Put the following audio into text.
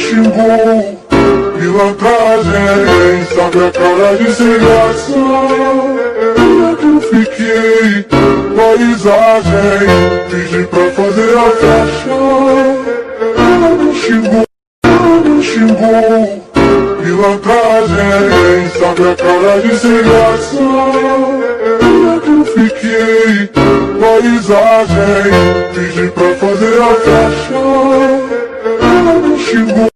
xingou. Pilantragem, sabe a cara de sem graça Eu fiquei, paisagem Pedi pra fazer a festa. Ela não xingou, ela não xingou. Pilantragem, sabe a cara de sem graça Eu fiquei, paisagem Pedi pra fazer a festa. Ela não xingou